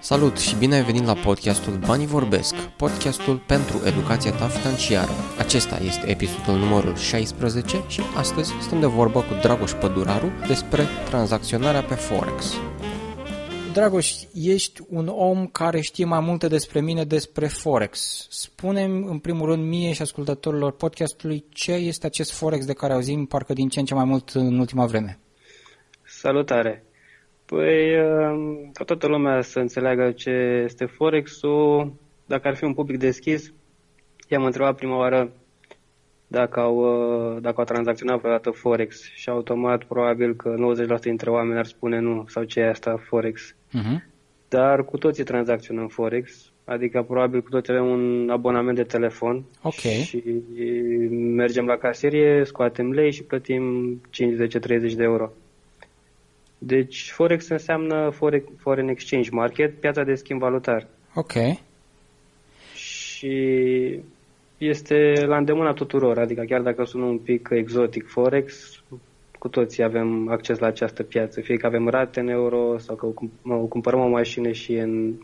Salut și bine ai venit la podcastul Banii Vorbesc, podcastul pentru educația ta financiară. Acesta este episodul numărul 16 și astăzi stăm de vorbă cu Dragoș Păduraru despre tranzacționarea pe Forex. Dragoș, ești un om care știe mai multe despre mine despre Forex. Spunem în primul rând mie și ascultătorilor podcastului ce este acest Forex de care auzim parcă din ce în ce mai mult în ultima vreme. Salutare! Păi, um, ca toată lumea să înțeleagă ce este Forex-ul, dacă ar fi un public deschis, i-am întrebat prima oară dacă au, uh, dacă au tranzacționat vreodată Forex și automat probabil că 90% dintre oameni ar spune nu sau ce e asta Forex. Uh-huh. Dar cu toții tranzacționăm Forex, adică probabil cu toții avem un abonament de telefon okay. și mergem la caserie, scoatem lei și plătim 50-30 de euro. Deci Forex înseamnă Foreign Exchange Market, piața de schimb valutar. Ok. Și este la îndemâna tuturor, adică chiar dacă sună un pic exotic Forex, cu toții avem acces la această piață, fie că avem rate în euro sau că cumpărăm o mașină și în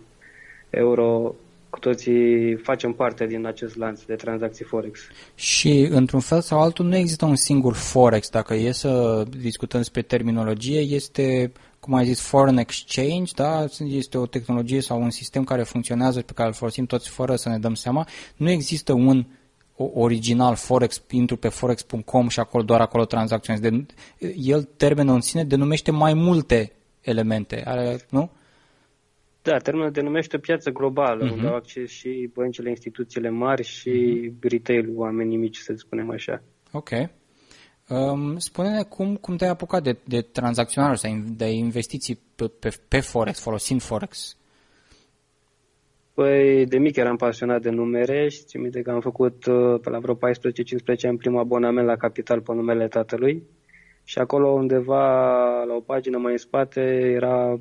euro, cu toții facem parte din acest lanț de tranzacții Forex. Și, într-un fel sau altul, nu există un singur Forex. Dacă e să discutăm despre terminologie, este, cum ai zis, foreign exchange, da? este o tehnologie sau un sistem care funcționează pe care îl folosim toți fără să ne dăm seama. Nu există un original Forex, intru pe forex.com și acolo doar acolo tranzacționezi. el, termenul în sine, denumește mai multe elemente, are, nu? Da, termenul denumește piață globală, uh-huh. unde au acces și băncile, instituțiile mari și uh-huh. retail oamenii mici, să spunem așa. Ok. Um, spune-ne cum, cum te-ai apucat de, de tranzacționare sau de investiții pe, pe, pe Forex, folosind Forex? Păi, de mic eram pasionat de numere și țin minte că am făcut uh, pe la vreo 14-15 ani primul abonament la Capital pe numele tatălui și acolo undeva la o pagină mai în spate era,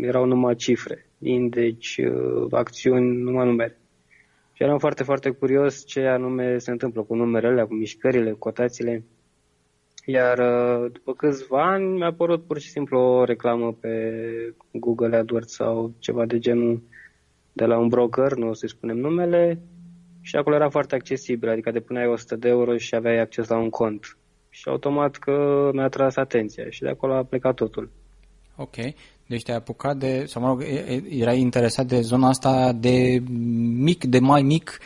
erau numai cifre indeci, uh, acțiuni, numai numere. Și eram foarte, foarte curios ce anume se întâmplă cu numerele, cu mișcările, cotațiile. Iar uh, după câțiva ani mi-a apărut pur și simplu o reclamă pe Google AdWords sau ceva de genul de la un broker, nu o să-i spunem numele, și acolo era foarte accesibil, adică depuneai 100 de euro și aveai acces la un cont. Și automat că mi-a tras atenția și de acolo a plecat totul. Ok. Deci te-ai apucat de, sau mă rog, erai interesat de zona asta de mic, de mai mic.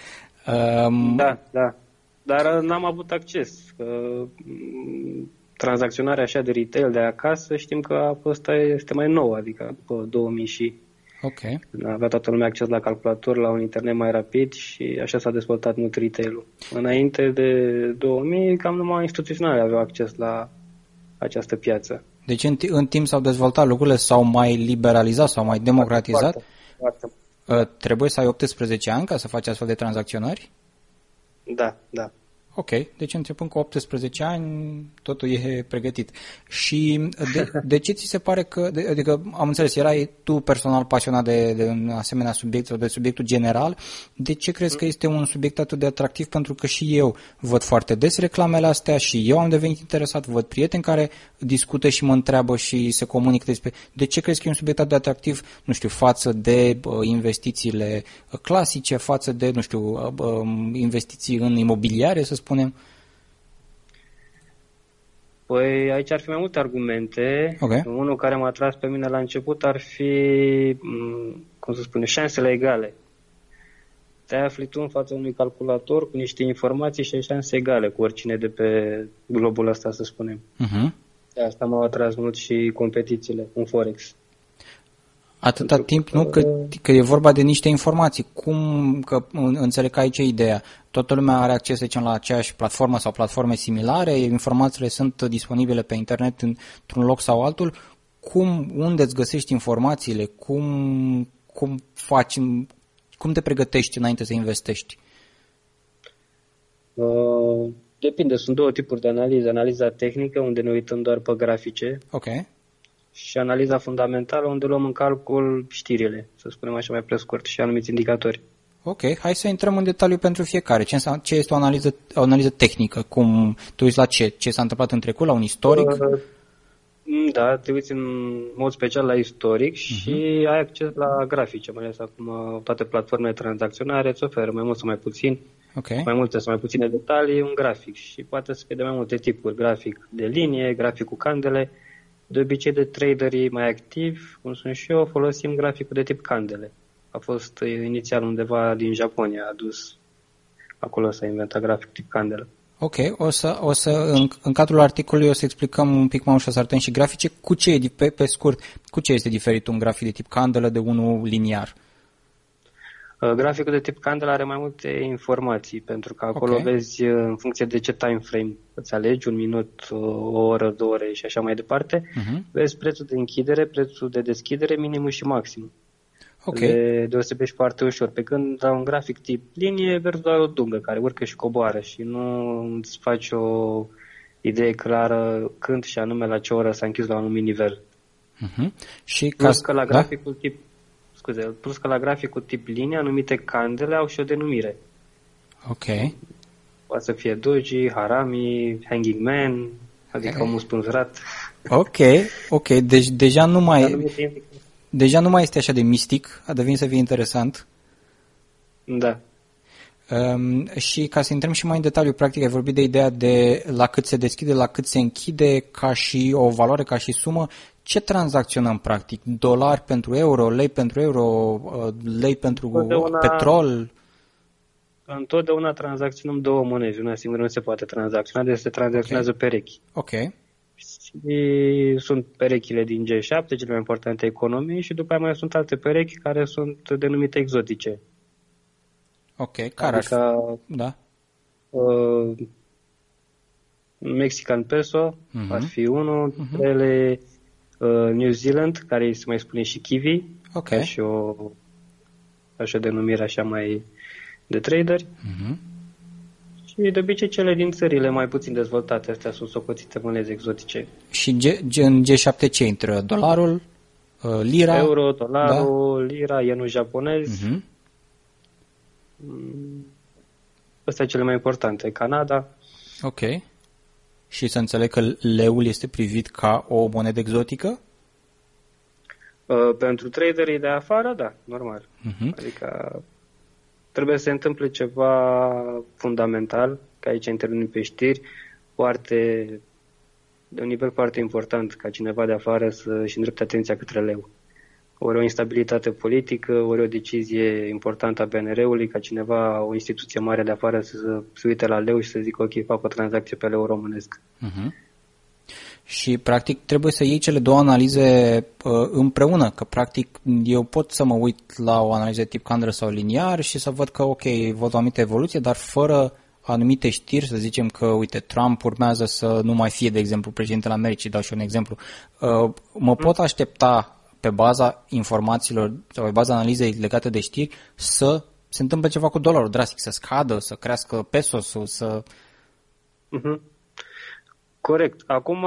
Um... Da, da. Dar n-am avut acces. Că mm, tranzacționarea așa de retail de acasă știm că a fost este mai nouă, adică după 2000 și Ok. Avea toată lumea acces la calculator, la un internet mai rapid și așa s-a dezvoltat mult retail-ul. Înainte de 2000, cam numai instituționale aveau acces la această piață. Deci în, în timp s-au dezvoltat lucrurile, s-au mai liberalizat, s-au mai democratizat. Foarte, foarte. Uh, trebuie să ai 18 ani ca să faci astfel de tranzacționări? Da, da. Ok, deci începând cu 18 ani, totul e pregătit. Și de, de ce ți se pare că, de, adică am înțeles, erai tu personal pasionat de, de un asemenea subiect sau de subiectul general, de ce crezi că este un subiect atât de atractiv? Pentru că și eu văd foarte des reclamele astea și eu am devenit interesat, văd prieteni care discută și mă întreabă și se comunică despre de ce crezi că e un subiect atât de atractiv, nu știu, față de uh, investițiile clasice, față de, nu știu, uh, uh, investiții în imobiliare, să spunem? Păi aici ar fi mai multe argumente. Okay. Unul care m-a tras pe mine la început ar fi, mm, cum să spune, șansele egale. Te afli tu în fața unui calculator cu niște informații și ai șanse egale cu oricine de pe globul ăsta, să spunem. Uh-huh. De asta m-au atras mult și competițiile în Forex. Atâta timp, nu? Că, că e vorba de niște informații. Cum, că înțeleg că aici e ideea. Toată lumea are acces, zicem, la aceeași platformă sau platforme similare, informațiile sunt disponibile pe internet într-un loc sau altul. Cum, unde îți găsești informațiile? Cum, cum faci, cum te pregătești înainte să investești? Uh, depinde, sunt două tipuri de analiză. Analiza tehnică, unde ne uităm doar pe grafice. Ok și analiza fundamentală, unde luăm în calcul știrile, să spunem așa mai pe scurt, și anumiți indicatori. Ok, hai să intrăm în detaliu pentru fiecare. Ce, ce este o analiză, o analiză tehnică? Cum tu uiți la ce? Ce s-a întâmplat în trecut, la un istoric? Uh, Mm, da, te uiți în mod special la istoric uh-huh. și ai acces la grafice, mai ales acum toate platformele tranzacționare îți oferă mai mult sau mai puțin, okay. mai multe sau mai puține detalii, un grafic și poate să fie de mai multe tipuri, grafic de linie, grafic cu candele, de obicei de traderii mai activi, cum sunt și eu, folosim graficul de tip candele. A fost inițial undeva din Japonia adus, acolo s-a inventat grafic tip candele. Ok, o să, o să în, în cadrul articolului o să explicăm un pic mai ușor să arătăm și grafice. Cu ce e, pe, pe scurt, cu ce este diferit un grafic de tip candelă de unul liniar? Uh, graficul de tip candela are mai multe informații, pentru că acolo okay. vezi uh, în funcție de ce time frame îți alegi, un minut, o oră, două ore și așa mai departe, uh-huh. vezi prețul de închidere, prețul de deschidere, minimul și maxim. Okay. Le deosebești foarte ușor. Pe când la un grafic tip linie, vezi doar o dungă care urcă și coboară și nu îți faci o idee clară când și anume la ce oră s-a închis la un anumit nivel. Uh-huh. Și ca... Plus că la da? graficul da? tip scuze, plus că la graficul tip linie anumite candele au și o denumire. Ok. Poate să fie doji, harami, hanging man, adică okay. omul spânzurat. Ok, ok, deci deja nu mai... Deja nu mai este așa de mistic, a devenit să fie interesant. Da. Um, și ca să intrăm și mai în detaliu, practic ai vorbit de ideea de la cât se deschide, la cât se închide, ca și o valoare, ca și sumă. Ce tranzacționăm practic? Dolari pentru euro, lei pentru euro, uh, lei pentru Întotdeauna, petrol? Întotdeauna tranzacționăm două monede, una singură nu se poate tranzacționa, deci se tranzacționează okay. perechi. Ok. Și sunt perechile din G7, cele mai importante economii, și după aia mai sunt alte perechi care sunt denumite exotice. Ok, care adică, ar fi? Da. Uh, Mexican peso uh-huh. ar fi unul, uh-huh. ele uh, New Zealand, care se mai spune și kiwi, okay. și o, așa denumire așa mai de traderi. Uh-huh. Și de obicei cele din țările mai puțin dezvoltate, astea sunt socoțite monede exotice. Și G, G, în G7 ce intră? Dolarul? Uh, lira? Euro, dolarul, da? lira, yenul japonez. Uh-huh. Astea cele mai importante. Canada. Ok. Și să înțeleg că leul este privit ca o monedă exotică? Uh, pentru traderii de afară, da, normal. Uh-huh. Adică trebuie să se întâmple ceva fundamental, că aici intervenim pe știri, foarte, de un nivel foarte important, ca cineva de afară să-și îndrepte atenția către leu ori o instabilitate politică, ori o decizie importantă a BNR-ului, ca cineva, o instituție mare de afară să se uite la leu și să zică ok, fac o tranzacție pe leu românesc. Uh-huh. Și, practic, trebuie să iei cele două analize uh, împreună, că, practic, eu pot să mă uit la o analiză tip candră sau liniar și să văd că, ok, văd o anumită evoluție, dar fără anumite știri, să zicem că, uite, Trump urmează să nu mai fie, de exemplu, președintele Americii, dau și un exemplu. Uh, mă pot aștepta pe baza informațiilor sau pe baza analizei legate de știri să se întâmple ceva cu dolarul drastic, să scadă, să crească pesosul, să... Uh-huh. Corect. Acum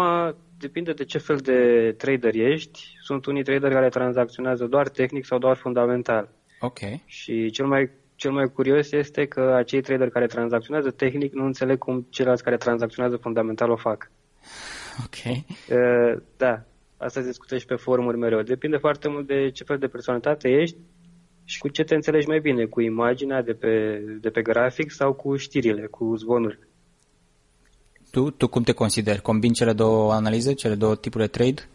depinde de ce fel de trader ești. Sunt unii trader care tranzacționează doar tehnic sau doar fundamental. Ok. Și cel mai, cel mai curios este că acei trader care tranzacționează tehnic nu înțeleg cum ceilalți care tranzacționează fundamental o fac. Ok. Uh, da, Asta se discută și pe forumuri mereu. Depinde foarte mult de ce fel de personalitate ești și cu ce te înțelegi mai bine, cu imaginea de pe, de pe grafic sau cu știrile, cu zvonuri. Tu, tu cum te consideri? Combini cele două analize, cele două tipuri de trade?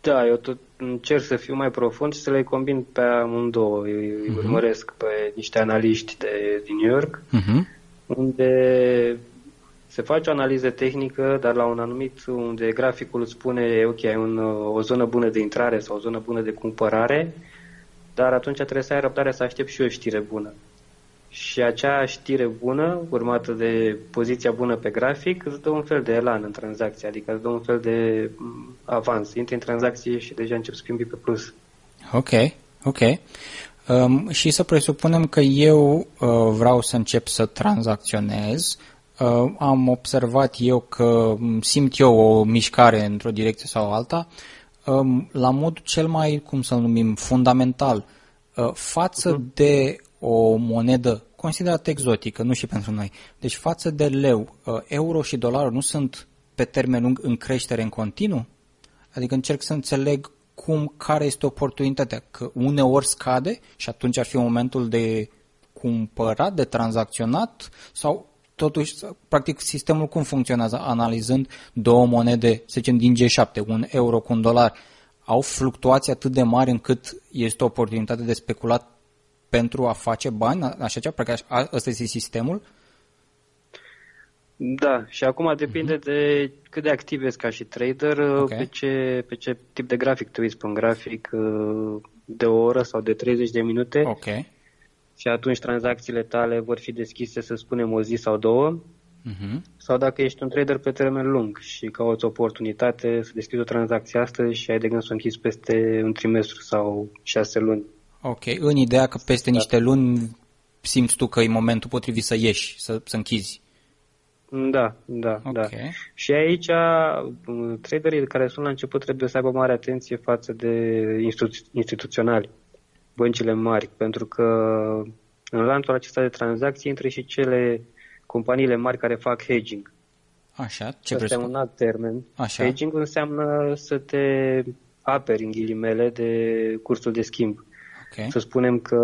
Da, eu tot încerc să fiu mai profund și să le combin pe amândouă. Eu uh-huh. urmăresc pe niște analiști de, din New York, uh-huh. unde se face o analiză tehnică, dar la un anumit unde graficul îți spune, ok, ai un, o zonă bună de intrare sau o zonă bună de cumpărare, dar atunci trebuie să ai răbdare să aștepți și o știre bună. Și acea știre bună, urmată de poziția bună pe grafic, îți dă un fel de elan în tranzacție, adică îți dă un fel de mm, avans. Intri în tranzacție și deja începi să schimbi pe plus. Ok, ok. Um, și să presupunem că eu uh, vreau să încep să tranzacționez, uh, am observat eu că simt eu o mișcare într-o direcție sau alta, uh, la modul cel mai, cum să numim, fundamental, uh, față uh-huh. de o monedă considerată exotică, nu și pentru noi. Deci față de leu, uh, euro și dolarul nu sunt pe termen lung în creștere în continuu? Adică încerc să înțeleg cum, care este oportunitatea, că uneori scade și atunci ar fi momentul de cumpărat, de tranzacționat sau totuși, practic, sistemul cum funcționează analizând două monede, să zicem, din G7, un euro cu un dolar, au fluctuații atât de mari încât este o oportunitate de speculat pentru a face bani, așa ceva, practic, ăsta este sistemul? Da, și acum depinde uh-huh. de cât de activ ești ca și trader, okay. pe, ce, pe ce tip de grafic te uiți pe un grafic uh, de o oră sau de 30 de minute. Ok. Și atunci tranzacțiile tale vor fi deschise, să spunem, o zi sau două. Uh-huh. Sau dacă ești un trader pe termen lung și cauți o oportunitate să deschizi o tranzacție astăzi și ai de gând să o închizi peste un trimestru sau șase luni. Ok, în ideea că peste da. niște luni simți tu că e momentul potrivit să ieși, să, să închizi. Da, da, da. okay. da. Și aici traderii care sunt la început trebuie să aibă mare atenție față de institu- instituționali, băncile mari, pentru că în lanțul acesta de tranzacții intră și cele companiile mari care fac hedging. Așa, ce Asta e un alt termen. Așa. Hedging înseamnă să te aperi în ghilimele de cursul de schimb. Okay. Să spunem că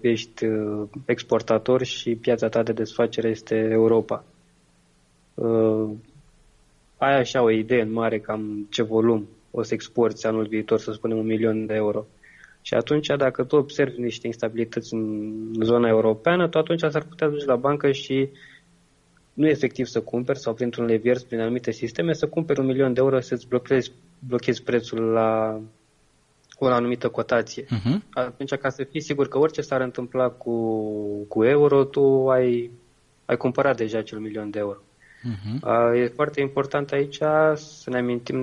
ești uh, exportator și piața ta de desfacere este Europa uh, ai așa o idee în mare cam ce volum o să exporți anul viitor, să spunem un milion de euro. Și atunci, dacă tu observi niște instabilități în zona europeană, tu atunci s-ar putea duce la bancă și nu efectiv să cumperi sau printr-un levier prin anumite sisteme, să cumperi un milion de euro să-ți blochezi, blochezi prețul la o anumită cotație. Uh-huh. Atunci, ca să fii sigur că orice s-ar întâmpla cu, cu euro, tu ai, ai cumpărat deja acel milion de euro. Uh-huh. E foarte important aici să ne amintim,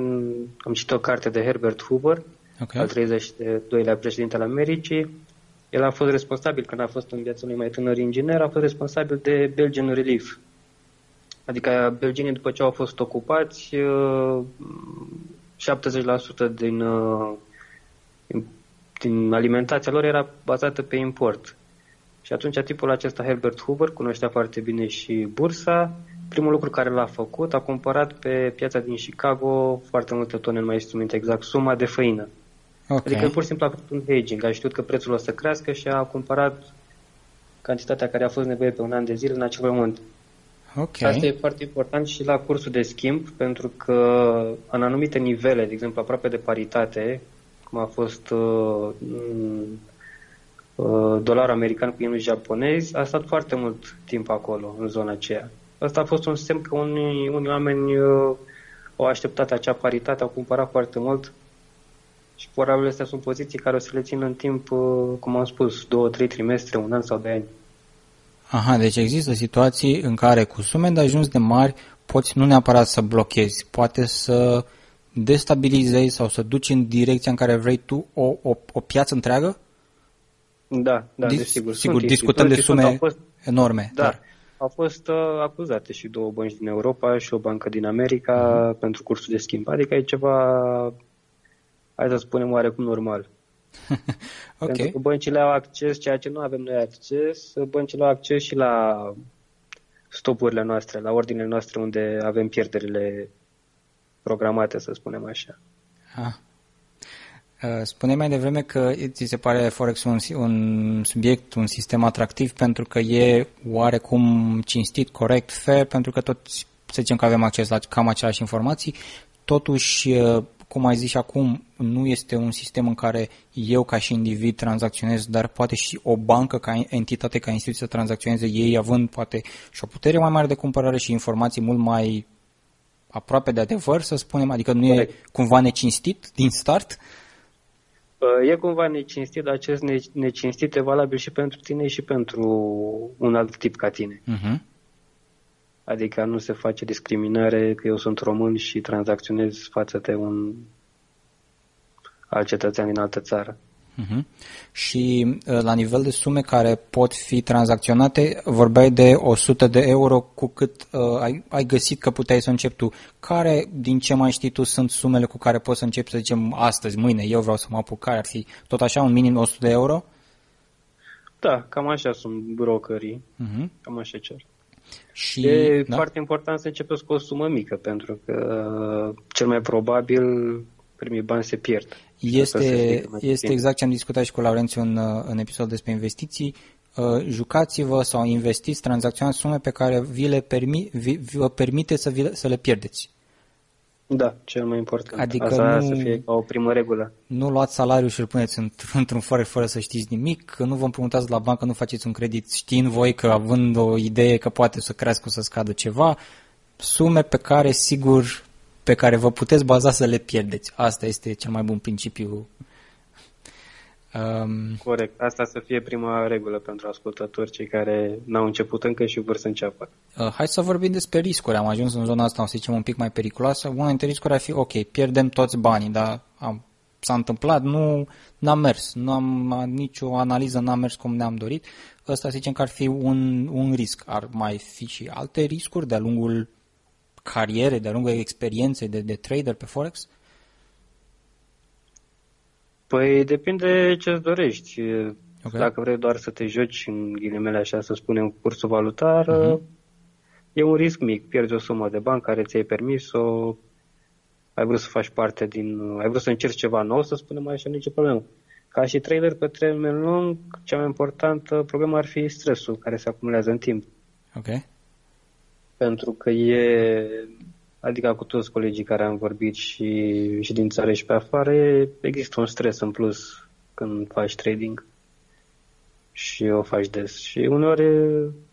am citit o carte de Herbert Hoover, okay. al 32-lea președinte al Americii. El a fost responsabil, când a fost în viața unui mai tânăr inginer, a fost responsabil de Belgian Relief. Adică belgenii, după ce au fost ocupați, 70% din, din alimentația lor era bazată pe import. Și atunci tipul acesta, Herbert Hoover, cunoștea foarte bine și bursa, primul lucru care l-a făcut, a cumpărat pe piața din Chicago foarte multe tone, nu mai este minte exact, suma de făină. Okay. Adică pur și simplu a făcut un hedging, a știut că prețul o să crească și a cumpărat cantitatea care a fost nevoie pe un an de zile în acel moment. Okay. Asta e foarte important și la cursul de schimb, pentru că în anumite nivele, de exemplu aproape de paritate, cum a fost uh, uh, dolarul american cu ienul japonez, a stat foarte mult timp acolo, în zona aceea. Asta a fost un semn că unii, unii oameni uh, au așteptat acea paritate, au cumpărat foarte mult și probabil astea sunt poziții care o să le țină în timp, uh, cum am spus, două, trei trimestre, un an sau doi ani. Aha, deci există situații în care cu sume de ajuns de mari poți nu neapărat să blochezi, poate să destabilizezi sau să duci în direcția în care vrei tu o, o, o piață întreagă? Da, da, Dis, desigur. Sigur, sunt discutăm de sume fost, enorme. Da, dar... Au fost uh, acuzate și două bănci din Europa și o bancă din America uh-huh. pentru cursul de schimb. Adică e ceva, hai să spunem, oarecum normal. okay. Pentru că băncile au acces, ceea ce nu avem noi acces, băncile au acces și la stopurile noastre, la ordinele noastre unde avem pierderile programate, să spunem așa. Ah. Uh, Spune mai devreme că ți se pare Forex un, un subiect, un sistem atractiv pentru că e oarecum cinstit, corect, fair, pentru că tot să zicem că avem acces la cam aceleași informații, totuși, uh, cum ai zis și acum, nu este un sistem în care eu ca și individ tranzacționez, dar poate și o bancă ca entitate, ca instituție să tranzacționeze ei având poate și o putere mai mare de cumpărare și informații mult mai aproape de adevăr, să spunem, adică nu e cumva necinstit din start? Uh, E cumva necinstit, dar acest necinstit e valabil și pentru tine și pentru un alt tip ca tine. Uh-huh. Adică nu se face discriminare că eu sunt român și tranzacționez față de un alt cetățean din altă țară. Uh-huh. Și uh, la nivel de sume care pot fi tranzacționate, vorbeai de 100 de euro cu cât uh, ai, ai găsit că puteai să începi tu. Care, din ce mai știi tu, sunt sumele cu care poți să începi, să zicem, astăzi, mâine, eu vreau să mă apuc, care ar fi tot așa, un minim 100 de euro? Da, cam așa sunt brokerii, uh-huh. cam așa cer. Și, e da? foarte important să începeți cu o sumă mică, pentru că cel mai probabil primii bani se pierd. Este, este exact ce am discutat și cu Laurențiu în, în episod despre investiții. Uh, jucați-vă sau investiți, tranzacționați sume pe care vi le permi, vi, vă permite să, vi, să le pierdeți. Da, cel mai important. Adică Asta nu, să fie ca o primă regulă. Nu luați salariul și îl puneți într-un fără fără să știți nimic, că nu vă împrumutați la bancă, nu faceți un credit știind voi că având o idee că poate să crească, să scadă ceva, sume pe care sigur pe care vă puteți baza să le pierdeți. Asta este cel mai bun principiu Um, Corect. Asta să fie prima regulă pentru ascultători, cei care n-au început încă și vor să înceapă. Uh, hai să vorbim despre riscuri. Am ajuns în zona asta, o să zicem, un pic mai periculoasă. Una dintre riscuri ar fi, ok, pierdem toți banii, dar am, s-a întâmplat, nu n-a mers, nu am nicio analiză, n-a mers cum ne-am dorit. Ăsta să zicem că ar fi un, un risc. Ar mai fi și alte riscuri de-a lungul carierei, de-a lungul experienței de, de trader pe Forex? Uh, Păi depinde ce îți dorești. Okay. Dacă vrei doar să te joci în ghilimele așa să spunem cursul valutar, uh-huh. e un risc mic. Pierzi o sumă de bani care ți-ai permis sau ai vrut să faci parte din... ai vrut să încerci ceva nou, să spunem așa, nicio problemă. Ca și trader pe termen lung, cea mai importantă problemă ar fi stresul care se acumulează în timp. Ok. Pentru că e adică cu toți colegii care am vorbit și, și din țară și pe afară, există un stres în plus când faci trading și o faci des. Și uneori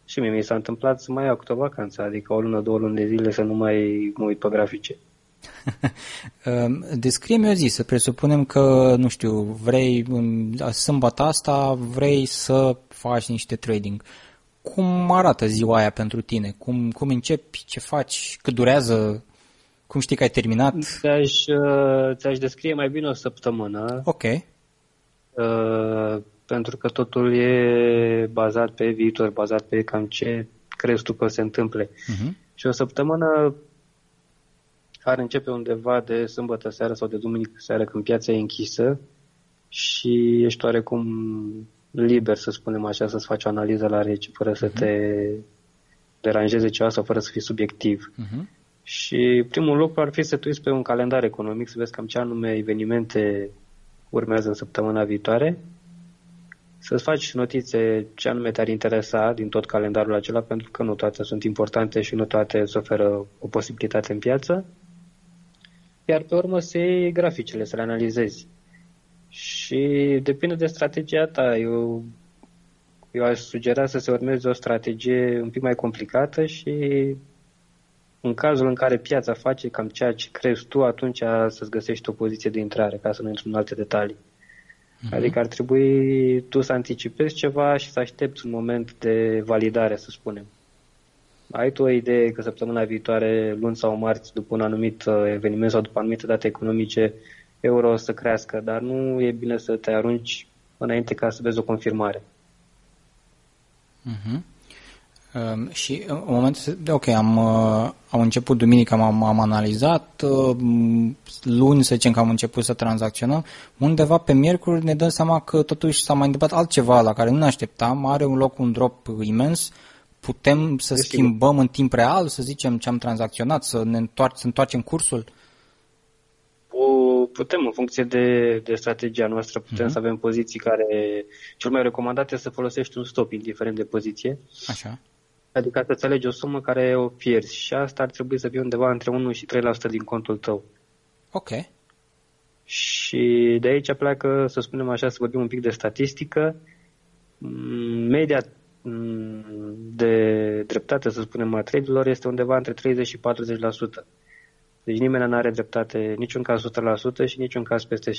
și mie mi s-a întâmplat să mai iau câte o vacanță, adică o lună, două luni de zile să nu mai mă uit pe grafice. Descrie-mi o zi, să presupunem că, nu știu, vrei, sâmbătă asta, vrei să faci niște trading. Uh, cum arată ziua aia pentru tine? Cum, cum începi? Ce faci? Cât durează? Cum știi că ai terminat? Ți-aș, uh, ți-aș descrie mai bine o săptămână. Ok. Uh, pentru că totul e bazat pe viitor, bazat pe cam ce crezi tu că se întâmple. Uh-huh. Și o săptămână ar începe undeva de sâmbătă seara sau de duminică seara când piața e închisă și ești oarecum liber, să spunem așa, să-ți faci o analiză la rece, fără uh-huh. să mhm. te deranjeze ceva sau fără să fii subiectiv. Uh-huh. Și primul lucru ar fi să tu pe un calendar economic, să vezi cam ce anume evenimente urmează în săptămâna viitoare, să-ți faci notițe ce anume te-ar interesa din tot calendarul acela, pentru că nu toate sunt importante și nu toate îți oferă o posibilitate în piață. Iar pe urmă să iei graficele, să le analizezi. Și depinde de strategia ta. Eu, eu aș sugera să se urmeze o strategie un pic mai complicată și în cazul în care piața face cam ceea ce crezi tu, atunci să-ți găsești o poziție de intrare, ca să nu intru în alte detalii. Uh-huh. Adică ar trebui tu să anticipezi ceva și să aștepți un moment de validare, să spunem. Ai tu o idee că săptămâna viitoare, luni sau marți, după un anumit uh, eveniment sau după anumite date economice, euro să crească, dar nu e bine să te arunci înainte ca să vezi o confirmare. Uh-huh. Uh, și în momentul, ok, am, uh, am început duminica, am, am analizat, uh, luni să zicem că am început să tranzacționăm, undeva pe miercuri ne dăm seama că totuși s-a mai întâmplat altceva la care nu ne așteptam, are un loc un drop imens, putem să Desigur. schimbăm în timp real, să zicem ce am tranzacționat, să ne întoarcem, să întoarcem cursul? Putem, în funcție de, de strategia noastră, putem uh-huh. să avem poziții care... Cel mai recomandat este să folosești un stop, indiferent de poziție. Așa. Adică să-ți alegi o sumă care o pierzi și asta ar trebui să fie undeva între 1 și 3% din contul tău. Ok. Și de aici pleacă, să spunem așa, să vorbim un pic de statistică. Media de dreptate, să spunem, a trade este undeva între 30 și 40%. Deci nimeni nu are dreptate niciun caz 100% și niciun caz peste 60-70%.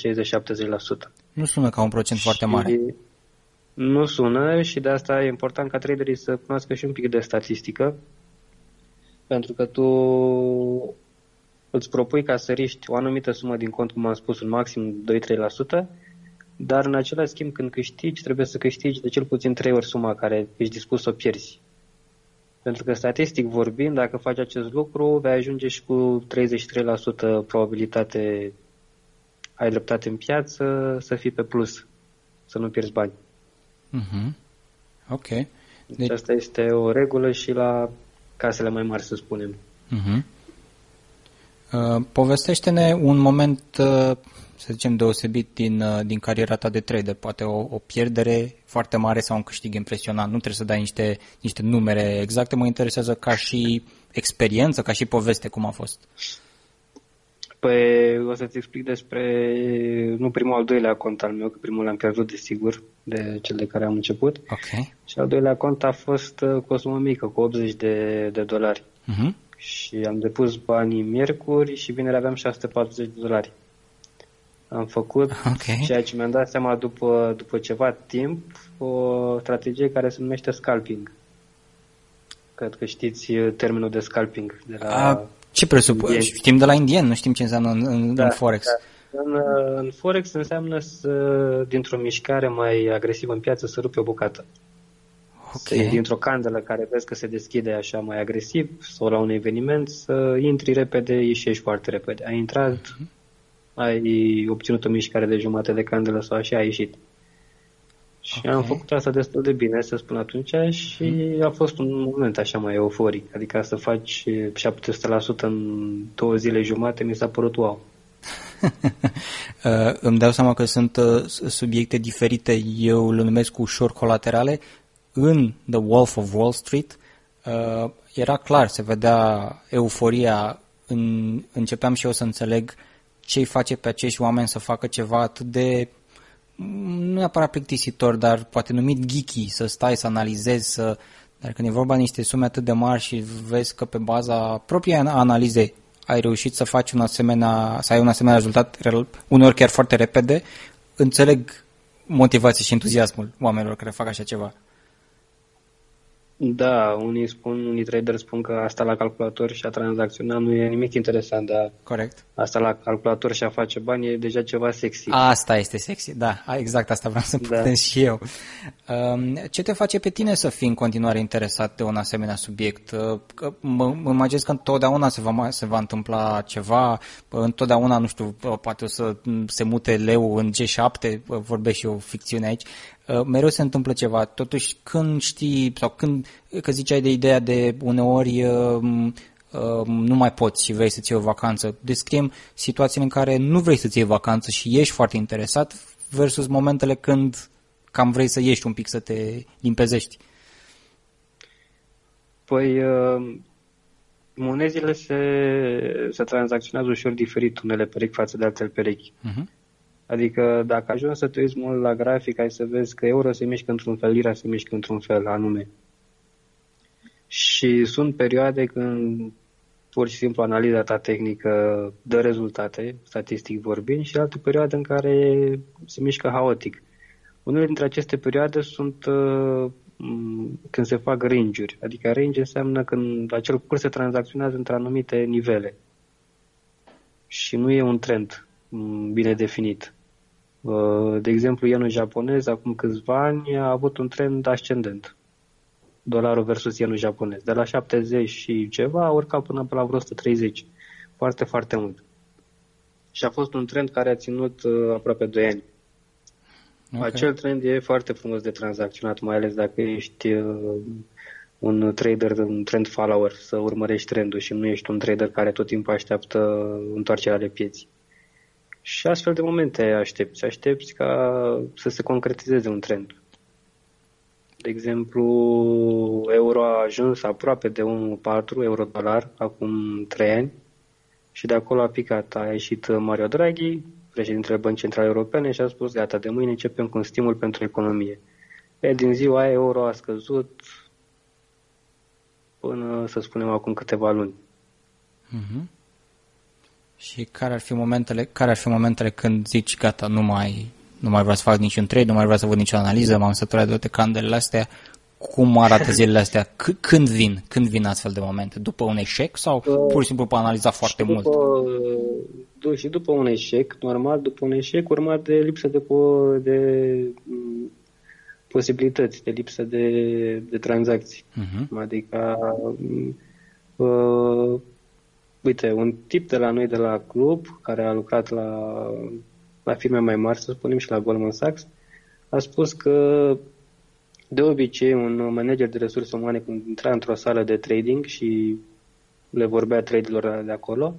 Nu sună ca un procent și foarte mare. Nu sună și de asta e important ca traderii să cunoască și un pic de statistică, pentru că tu îți propui ca să riști o anumită sumă din cont, cum am spus, un maxim 2-3%, dar în același schimb când câștigi, trebuie să câștigi de cel puțin 3 ori suma care ești dispus să o pierzi. Pentru că statistic vorbind, dacă faci acest lucru, vei ajunge și cu 33% probabilitate ai dreptate în piață să fii pe plus, să nu pierzi bani. Mm-hmm. Ok. Deci, deci asta este o regulă și la casele mai mari, să spunem. Uh-huh. Uh, povestește-ne un moment, uh, să zicem, deosebit din, uh, din cariera ta de trader, poate o, o pierdere foarte mare sau un câștig impresionant. Nu trebuie să dai niște, niște numere exacte, mă interesează ca și experiență, ca și poveste, cum a fost. Păi o să-ți explic despre, nu primul, al doilea cont al meu, că primul l-am pierdut desigur, de cel de care am început. Ok. Și al doilea cont a fost cu o sumă mică, cu 80 de, de dolari. Uh-huh și am depus banii miercuri și vineri aveam 640 de dolari. Am făcut okay. ceea ce mi-am dat seama după, după ceva timp, o strategie care se numește scalping. Cred că știți termenul de scalping. De la A, ce presupune? Știm de la indien, nu știm ce înseamnă în, în, da, în Forex. Da. În, în Forex înseamnă să, dintr-o mișcare mai agresivă în piață, să rupe o bucată. Okay. dintr-o candelă care vezi că se deschide așa mai agresiv sau la un eveniment, să intri repede, ieșești foarte repede. Ai intrat, uh-huh. ai obținut o mișcare de jumătate de candelă sau așa, ai ieșit. Și okay. am făcut asta destul de bine, să spun atunci, și uh-huh. a fost un moment așa mai euforic. Adică să faci 700% în două zile jumate, mi s-a părut wow. uh, îmi dau seama că sunt uh, subiecte diferite, eu le numesc ușor colaterale, în The Wolf of Wall Street uh, era clar, se vedea euforia, în, începeam și eu să înțeleg ce-i face pe acești oameni să facă ceva atât de nu neapărat plictisitor, dar poate numit geeky, să stai, să analizezi, să... Dar când e vorba de niște sume atât de mari și vezi că pe baza propriei analize ai reușit să faci un asemenea, să ai un asemenea rezultat, uneori chiar foarte repede, înțeleg motivația și entuziasmul oamenilor care fac așa ceva. Da, unii spun, unii trader spun că asta la calculator și a tranzacționa nu e nimic interesant, dar Corect. asta la calculator și a face bani e deja ceva sexy. Asta este sexy, da, exact asta vreau să da. și eu. Um, ce te face pe tine să fii în continuare interesat de un asemenea subiect? Uh, că mă, mă imaginez că întotdeauna se va, se va întâmpla ceva, întotdeauna, nu știu, poate o să se mute leu în G7, vorbesc și eu ficțiune aici, Uh, mereu se întâmplă ceva. Totuși, când știi, sau când, că ziceai de ideea de uneori uh, uh, nu mai poți și vrei să-ți iei o vacanță, descriem situațiile în care nu vrei să-ți iei vacanță și ești foarte interesat versus momentele când cam vrei să ieși un pic, să te limpezești. Păi, monezile se, se tranzacționează ușor diferit unele perechi față de altele perechi. Uh-huh. Adică dacă ajungi să te uiți mult la grafic, ai să vezi că euro se mișcă într-un fel, lira se mișcă într-un fel anume. Și sunt perioade când pur și simplu analiza ta tehnică dă rezultate, statistic vorbind, și alte perioade în care se mișcă haotic. Unele dintre aceste perioade sunt uh, când se fac range-uri, adică range înseamnă când acel curs se tranzacționează între anumite nivele și nu e un trend bine definit. Uh, de exemplu, ienul japonez, acum câțiva ani, a avut un trend ascendent. Dolarul versus ienul japonez. De la 70 și ceva a urcat până pe la vreo 130. Foarte, foarte mult. Și a fost un trend care a ținut uh, aproape 2 ani. Okay. Acel trend e foarte frumos de tranzacționat, mai ales dacă ești uh, un trader, un trend follower, să urmărești trendul și nu ești un trader care tot timpul așteaptă întoarcerea de pieți. Și astfel de momente aștepți. Aștepți ca să se concretizeze un trend. De exemplu, euro a ajuns aproape de 1,4 euro-dolar acum 3 ani și de acolo a picat. A ieșit Mario Draghi, președintele Băncii Centrale Europene și a spus gata, de mâine începem cu un stimul pentru economie. E, din ziua aia euro a scăzut până, să spunem, acum câteva luni. Uh-huh. Și care ar fi momentele, care ar fi momentele când zici, gata, nu mai, nu mai vreau să fac niciun trade, nu mai vreau să văd nicio analiză, m-am săturat de toate candelele astea. Cum arată zilele astea? C- când vin? Când vin astfel de momente? După un eșec sau uh, pur și simplu pe analiza foarte după, mult? Și după un eșec, normal, după un eșec urmat de lipsă de, po- de posibilități, de lipsă de, de tranzacții. Uh-huh. Adică uh, Uite, un tip de la noi de la club, care a lucrat la, la firme mai mari, să spunem, și la Goldman Sachs, a spus că De obicei, un manager de resurse umane când intra într-o sală de trading și le vorbea traderilor de acolo,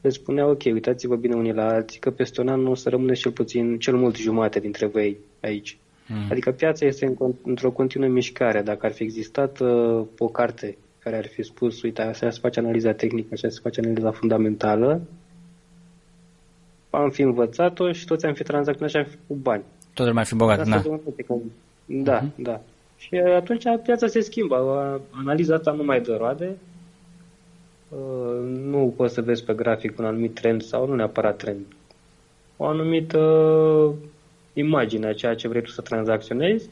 le spunea, ok, uitați-vă bine unii la alții, că peste un an nu o să rămâne cel puțin, cel mult jumate dintre voi aici. Mm. Adică piața este în, într-o continuă mișcare. Dacă ar fi existat uh, o carte care ar fi spus, uite, așa se face analiza tehnică, așa se face analiza fundamentală, am fi învățat-o și toți am fi tranzacționat și am fi cu bani. Totul mai fi bogat, da. Da, uh-huh. da. Și atunci piața se schimbă. Analiza asta nu mai dă roade. Uh, nu poți să vezi pe grafic un anumit trend sau nu neapărat trend. O anumită imagine a ceea ce vrei tu să tranzacționezi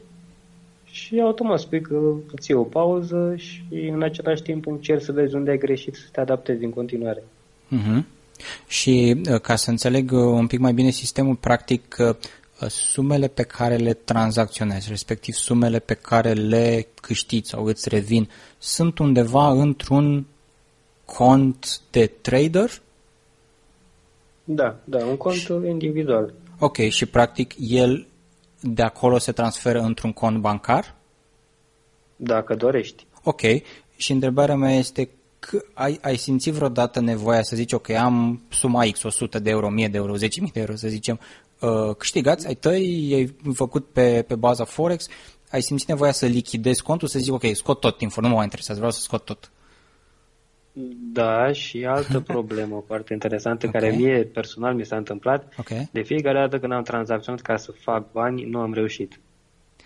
și automat spui că ții o pauză și în același timp încerci să vezi unde ai greșit să te adaptezi în continuare. Uh-huh. Și uh, ca să înțeleg uh, un pic mai bine sistemul, practic sumele pe care le tranzacționezi, respectiv sumele pe care le câștigi sau îți revin, sunt undeva într-un cont de trader? Da, da, un cont și... individual. Ok, și practic el de acolo se transferă într-un cont bancar? Dacă dorești. Ok, și întrebarea mea este că ai, ai simțit vreodată nevoia să zici, ok, am suma X, 100 de euro, 1000 de euro, 10.000 de euro, să zicem, uh, câștigați, ai tăi, ai făcut pe, pe baza Forex, ai simțit nevoia să lichidezi contul, să zici, ok, scot tot timpul, nu mă mai interesează, vreau să scot tot. Da, și altă problemă foarte interesantă okay. care mie personal mi s-a întâmplat. Okay. De fiecare dată când am tranzacționat ca să fac bani, nu am reușit.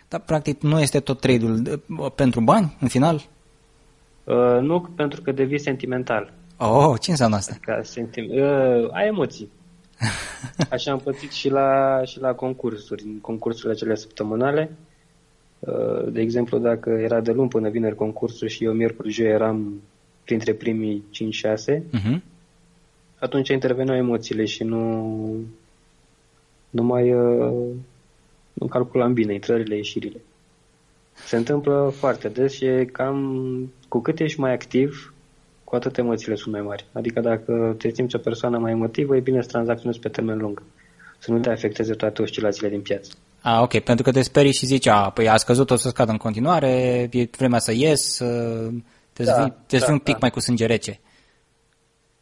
Dar practic nu este tot trade-ul pentru bani în final? Uh, nu, pentru că devii sentimental. Oh, ce înseamnă asta? Ca sentim- uh, ai emoții. Așa am pățit și la, și la concursuri, în concursurile cele săptămânale. Uh, de exemplu, dacă era de luni până vineri concursul și eu miercuri joi eram printre primii 5-6, uh-huh. Mhm. atunci interveneau emoțiile și nu, nu mai uh, nu calculam bine intrările, ieșirile. Se întâmplă foarte des și e cam cu cât ești mai activ, cu atât emoțiile sunt mai mari. Adică dacă te simți o persoană mai emotivă, e bine să tranzacționezi pe termen lung. Să nu te afecteze toate oscilațiile din piață. A, ok, pentru că te sperii și zici, a, păi a scăzut, o să scadă în continuare, e vremea să ies, Trebuie, da, să, fii, da, să un pic da. mai cu sânge rece.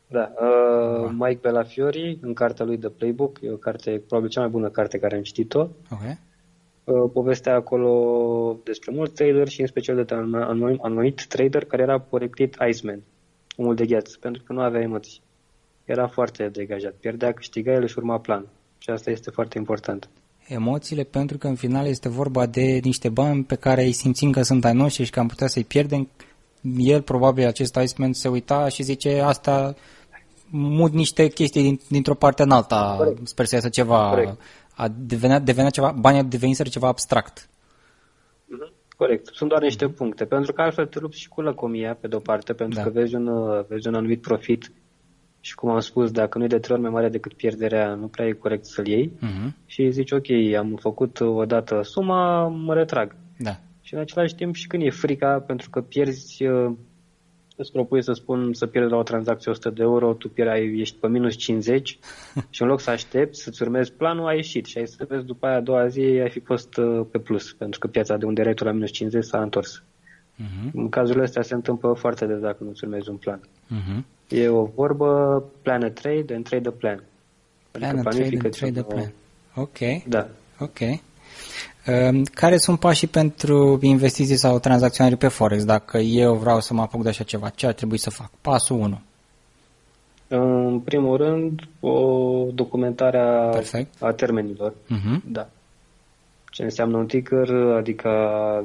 Da. Uh, ah. Mike Bellafiori, în cartea lui The Playbook, e o carte, probabil cea mai bună carte care am citit-o. Okay. Uh, povestea acolo despre mulți trader și în special de un anumit trader care era porectit Iceman, omul de gheață, pentru că nu avea emoții. Era foarte degajat. Pierdea, câștiga, el își urma plan. Și asta este foarte important. Emoțiile, pentru că în final este vorba de niște bani pe care îi simțim că sunt ai noștri și că am putea să-i pierdem el probabil acest Iceman se uita și zice asta mut niște chestii din, dintr-o parte în alta, Corect. sper să iasă ceva, Corect. a devenea, devenea ceva, banii deveniseră ceva abstract. Mhm. Corect, sunt doar niște puncte, pentru că altfel te lupți și cu lăcomia, pe de-o parte, pentru da. că vezi un, vezi un anumit profit și cum am spus, dacă nu e de trei ori mai mare decât pierderea, nu prea e corect să-l iei uh-huh. și zici, ok, am făcut o dată suma, mă retrag. Da. Și în același timp și când e frica, pentru că pierzi, uh, îți propui să spun să pierzi la o tranzacție 100 de euro, tu pierzi, ești pe minus 50 și în loc să aștepți, să-ți urmezi planul, ai ieșit și ai să vezi după aia a doua zi ai fi fost uh, pe plus, pentru că piața de unde erai tu la minus 50 s-a întors. Uh-huh. În cazurile astea se întâmplă foarte des dacă nu-ți urmezi un plan. Uh-huh. E o vorbă, plan a trade and trade a plan. Plan adică a trade and trade a plan. Ok. Da. Ok. Ehm, care sunt pașii pentru investiții sau tranzacționări pe Forex? Dacă eu vreau să mă apuc de așa ceva, ce ar trebui să fac? Pasul 1. În primul rând, o documentare a, Perfect. a termenilor. Uh-huh. Da. Ce înseamnă un ticker, adică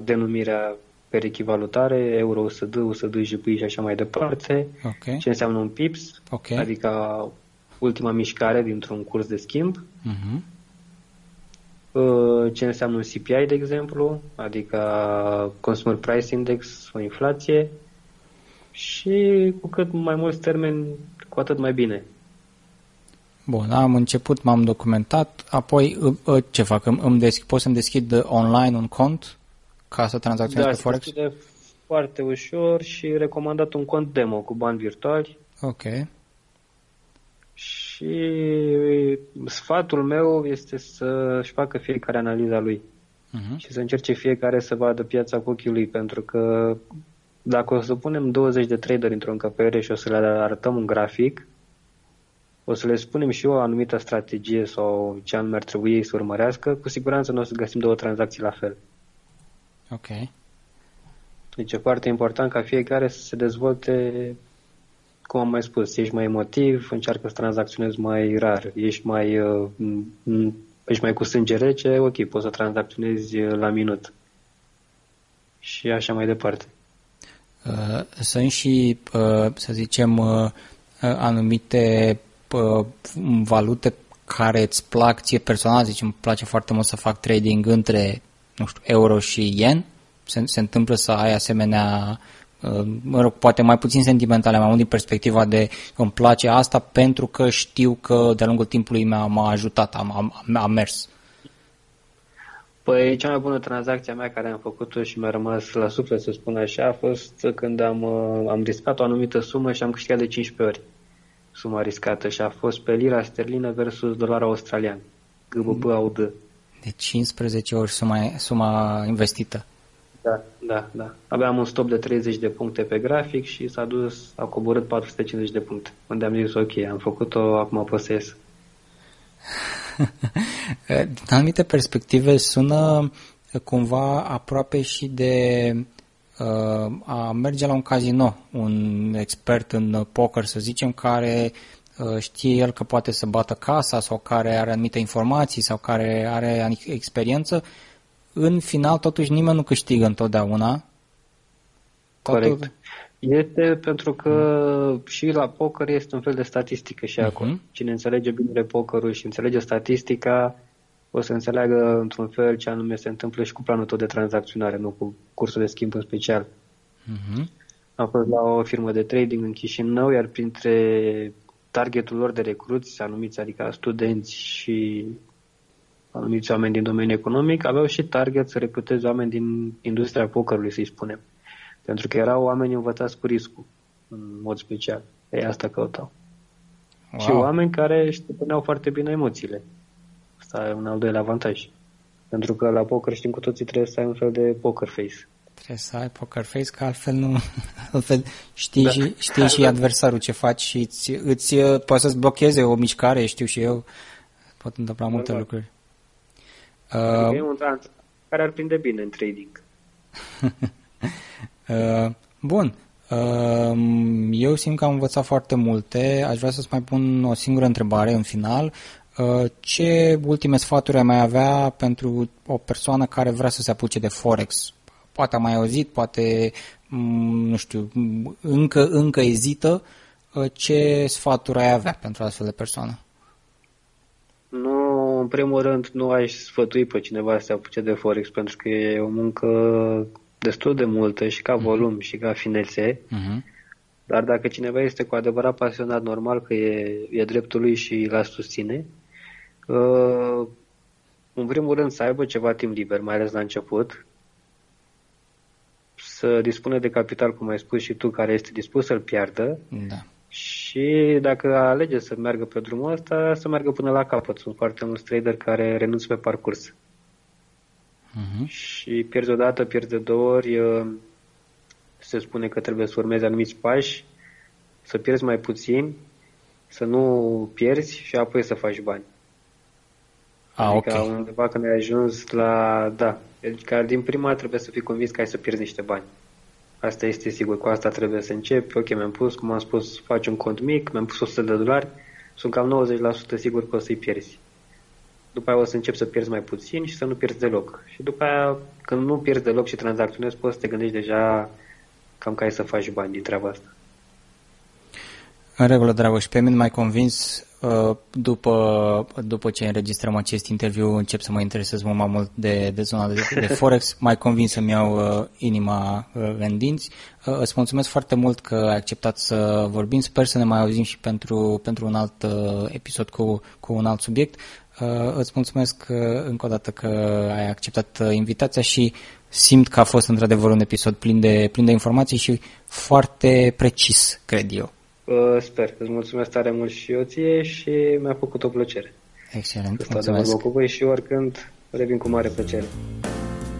denumirea per echivalutare, euro, USD, USD, JPY și așa mai departe. Okay. Ce înseamnă un PIPS, okay. adică ultima mișcare dintr-un curs de schimb. Uh-huh. Uh, ce înseamnă un CPI, de exemplu, adică Consumer Price Index, o inflație și cu cât mai mulți termeni, cu atât mai bine. Bun, am început, m-am documentat, apoi uh, uh, ce fac? Îmi deschid, pot să-mi deschid online un cont ca să tranzacționez da, pe Forex? Da, foarte ușor și recomandat un cont demo cu bani virtuali. Ok. Și sfatul meu este să-și facă fiecare analiza lui. uh-huh. și să încerce fiecare să vadă piața cu ochii lui, pentru că dacă o să punem 20 de trader într-o încăpere și o să le arătăm un grafic, o să le spunem și o anumită strategie sau ce anume ar trebui ei să urmărească, cu siguranță nu o să găsim două tranzacții la fel. Ok. Deci e foarte important ca fiecare să se dezvolte, cum am mai spus, ești mai emotiv, încearcă să tranzacționezi mai rar, ești mai, uh, ești mai cu sânge rece, ok, poți să tranzacționezi la minut. Și așa mai departe. Uh, sunt și, uh, să zicem, anumite valute care îți plac ție personal, zicem, îmi place foarte mult să fac trading între, nu știu, euro și yen, se, se întâmplă să ai asemenea uh, mă rog, poate mai puțin sentimentale, mai mult din perspectiva de îmi place asta pentru că știu că de-a lungul timpului m-a, m-a ajutat, am, am, am mers. Păi cea mai bună tranzacție mea care am făcut-o și mi-a rămas la suflet, să spun așa, a fost când am, uh, am riscat o anumită sumă și am câștigat de 15 ori suma riscată și a fost pe lira sterlină versus dolar australian, GBP AUD. De 15 ori suma, suma investită. Da, da, da. Aveam un stop de 30 de puncte pe grafic și s-a dus, a coborât 450 de puncte. Unde am zis, ok, am făcut-o, acum pot să ies. Din anumite perspective sună cumva aproape și de uh, a merge la un casino, un expert în poker, să zicem, care uh, știe el că poate să bată casa sau care are anumite informații sau care are experiență în final totuși nimeni nu câștigă întotdeauna. Corect. Totul... Este pentru că mm. și la poker este un fel de statistică și uh-huh. acolo. Cine înțelege bine pokerul și înțelege statistica, o să înțeleagă într-un fel ce anume se întâmplă și cu planul tău de tranzacționare, nu cu cursul de schimb în special. Uh-huh. Am fost la o firmă de trading în Chișinău, iar printre targetul lor de recruți, anumiți, adică studenți și anumiți oameni din domeniul economic, aveau și target să recruteze oameni din industria pokerului, să-i spunem. Pentru că erau oameni învățați cu riscul, în mod special. Ei asta căutau. Wow. Și oameni care știau foarte bine emoțiile. Asta e un al doilea avantaj. Pentru că la poker știm cu toții trebuie să ai un fel de poker face. Trebuie să ai poker face, că altfel nu... altfel știi, da. și, știi și adversarul ce faci și îți, îți poate să-ți blocheze o mișcare, știu și eu. Pot întâmpla multe lucruri. Uh, e un trans care ar prinde bine în trading. uh, bun. Uh, eu simt că am învățat foarte multe. Aș vrea să-ți mai pun o singură întrebare în final. Uh, ce ultime sfaturi ai mai avea pentru o persoană care vrea să se apuce de Forex? Poate a mai auzit, poate, mm, nu știu, încă, încă ezită. Uh, ce sfaturi ai avea pentru astfel de persoană? Nu, în primul rând, nu aș sfătui pe cineva să se apuce de Forex, pentru că e o muncă destul de multă și ca mhm. volum uh-huh. și ca finețe. Uh-huh. Dar dacă cineva este cu adevărat pasionat, normal că e, e dreptul lui și l-a susține. Uh, în primul rând să aibă ceva timp liber, mai ales la început, să dispune de capital, cum ai spus și tu, care este dispus să-l piardă. Da. Și dacă alege să meargă pe drumul ăsta, să meargă până la capăt. Sunt foarte mulți trader care renunță pe parcurs. Uh-huh. Și pierzi o dată, pierzi de două ori, se spune că trebuie să urmezi anumiți pași, să pierzi mai puțin, să nu pierzi și apoi să faci bani. Ah, adică okay. undeva când ai ajuns la... Da, adică din prima trebuie să fii convins că ai să pierzi niște bani. Asta este sigur, cu asta trebuie să începi. Ok, mi-am pus, cum am spus, faci un cont mic, mi-am pus 100 de dolari, sunt cam 90% sigur că o să-i pierzi. După aia o să începi să pierzi mai puțin și să nu pierzi deloc. Și după aia, când nu pierzi deloc și tranzacționezi, poți să te gândești deja cam ca ai să faci bani din treaba asta. În regulă, Dragoș, pe mine mai convins Uh, după, după ce înregistrăm acest interviu, încep să mă interesez mult mai mult de, de zona de, de Forex, mai convins să-mi iau uh, inima uh, în dinți. Uh, îți mulțumesc foarte mult că ai acceptat să vorbim. Sper să ne mai auzim și pentru, pentru un alt uh, episod cu, cu un alt subiect. Uh, îți mulțumesc uh, încă o dată că ai acceptat uh, invitația și simt că a fost într-adevăr un episod plin de, plin de informații și foarte precis, cred eu. Uh, sper. Îți mulțumesc tare mult și eu ție și mi-a făcut o plăcere. Excelent, mulțumesc. cu voi și oricând revin cu mare plăcere.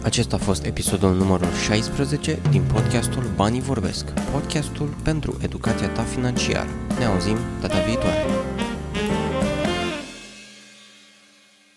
Acesta a fost episodul numărul 16 din podcastul Banii Vorbesc, podcastul pentru educația ta financiară. Ne auzim data viitoare!